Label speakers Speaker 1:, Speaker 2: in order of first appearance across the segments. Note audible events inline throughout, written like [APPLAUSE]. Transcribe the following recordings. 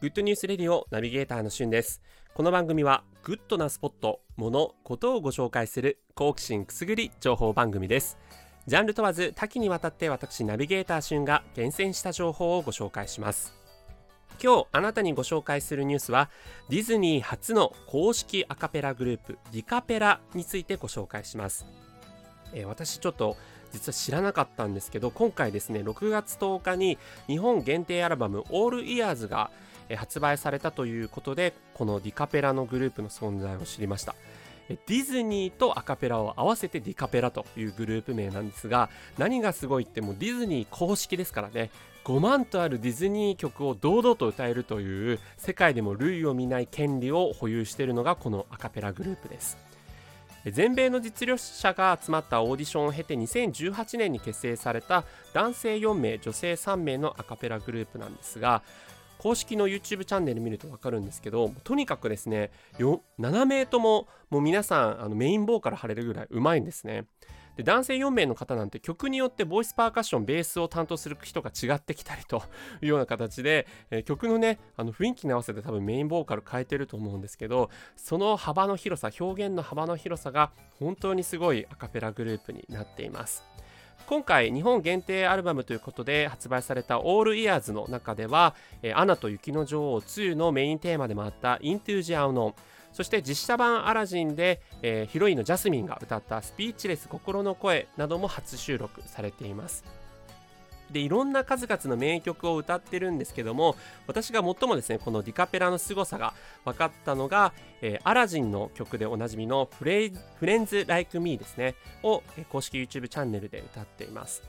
Speaker 1: グッドニュースレディオナビゲーターのしゅんです。この番組はグッドなスポット、もの、ことをご紹介する好奇心くすぐり情報番組です。ジャンル問わず多岐にわたって私ナビゲーターしゅんが厳選した情報をご紹介します。今日あなたにご紹介するニュースはディズニー初の公式アカペラグループディカペラについてご紹介します、えー、私ちょっと実は知らなかったんですけど今回ですね6月10日に日本限定アルバム All Ears が発売されたということでこのディカペラのグループの存在を知りました。ディズニーとアカペラを合わせてディカペラというグループ名なんですが何がすごいってもうディズニー公式ですからね。5万とあるディズニー曲を堂々と歌えるという世界でも類を見ない権利を保有しているのがこのアカペラグループです。全米の実力者が集まったオーディションを経て2018年に結成された男性4名女性3名のアカペラグループなんですが公式の YouTube チャンネル見ると分かるんですけどとにかくですね7名とももう皆さんあのメインボーカル張れるぐらいうまいんですね。で男性4名の方なんて曲によってボイスパーカッションベースを担当する人が違ってきたりと [LAUGHS] いうような形で、えー、曲のねあの雰囲気に合わせて多分メインボーカル変えてると思うんですけどその幅の広さ表現の幅の広さが本当にすごいアカペラグループになっています。今回日本限定アルバムということで発売されたオールイヤーズの中では「アナと雪の女王2」のメインテーマでもあった「イントゥージアオノン」そして実写版アラジンで、えー、ヒロインのジャスミンが歌った「スピーチレス心の声」なども初収録されています。でいろんな数々の名曲を歌ってるんですけども私が最もですねこのディカペラの凄さが分かったのが、えー、アラジンの曲でおなじみのフレフレンズ・ライク・ミーですねを、えー、公式 YouTube チャンネルで歌っています。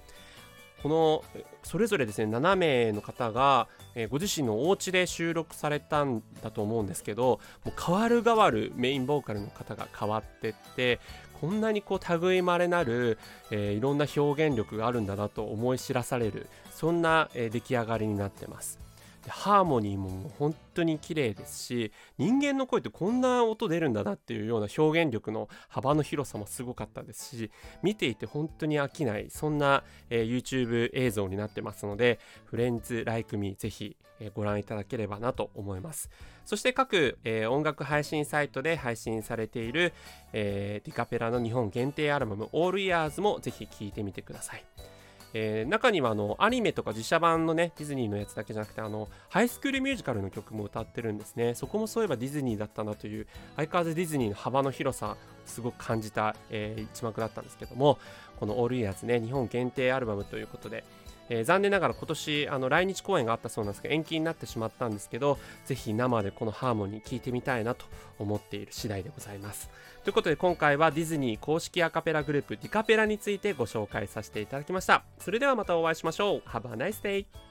Speaker 1: このそれぞれですね7名の方が、え、ご自身のお家で収録されたんだと思うんですけどもう変わる変わるメインボーカルの方が変わってってこんなにこう類まれなる、えー、いろんな表現力があるんだなと思い知らされるそんな、えー、出来上がりになってます。ハーモニーも本当に綺麗ですし人間の声ってこんな音出るんだなっていうような表現力の幅の広さもすごかったですし見ていて本当に飽きないそんな、えー、YouTube 映像になってますのでフレンズ・ライク・ミーぜひ、えー、ご覧いただければなと思います。そして各、えー、音楽配信サイトで配信されている、えディカペラの日本限定アルバム All Years もぜひ聴いてみてください。えー、中にはあのアニメとか自社版のねディズニーのやつだけじゃなくてあのハイスクールミュージカルの曲も歌ってるんですね。そこもそういえばディズニーだったなという相変わらずディズニーの幅の広さすごく感じた、えー、一幕だったんですけどもこの「オールイヤーズね日本限定アルバムということでえー、残念ながら今年あの来日公演があったそうなんですけど延期になってしまったんですけどぜひ生でこのハーモニー聴いてみたいなと思っている次第でございます。ということで今回はディズニー公式アカペラグループディカペラについてご紹介させていただきました。それではまたお会いしましょう。Have a nice day